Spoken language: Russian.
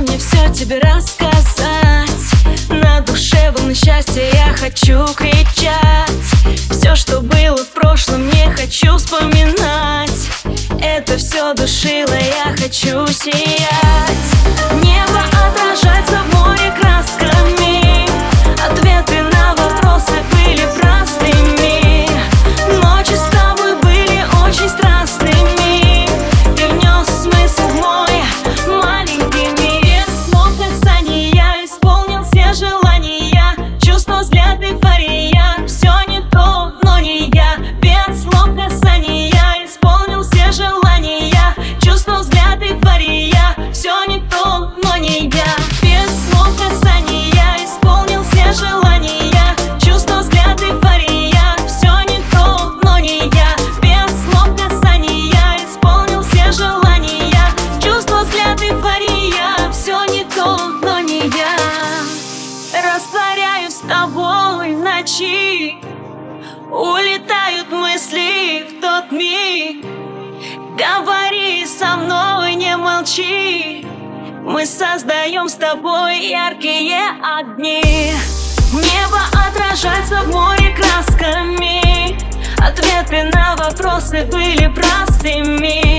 Мне все тебе рассказать. На душе волны счастья я хочу кричать. Все, что было в прошлом, не хочу вспоминать. Это все душило, я хочу сиять. Небо отражается в море красками ночи Улетают мысли в тот миг. Говори со мной, не молчи. Мы создаем с тобой яркие огни. Небо отражается в море красками. Ответы на вопросы были простыми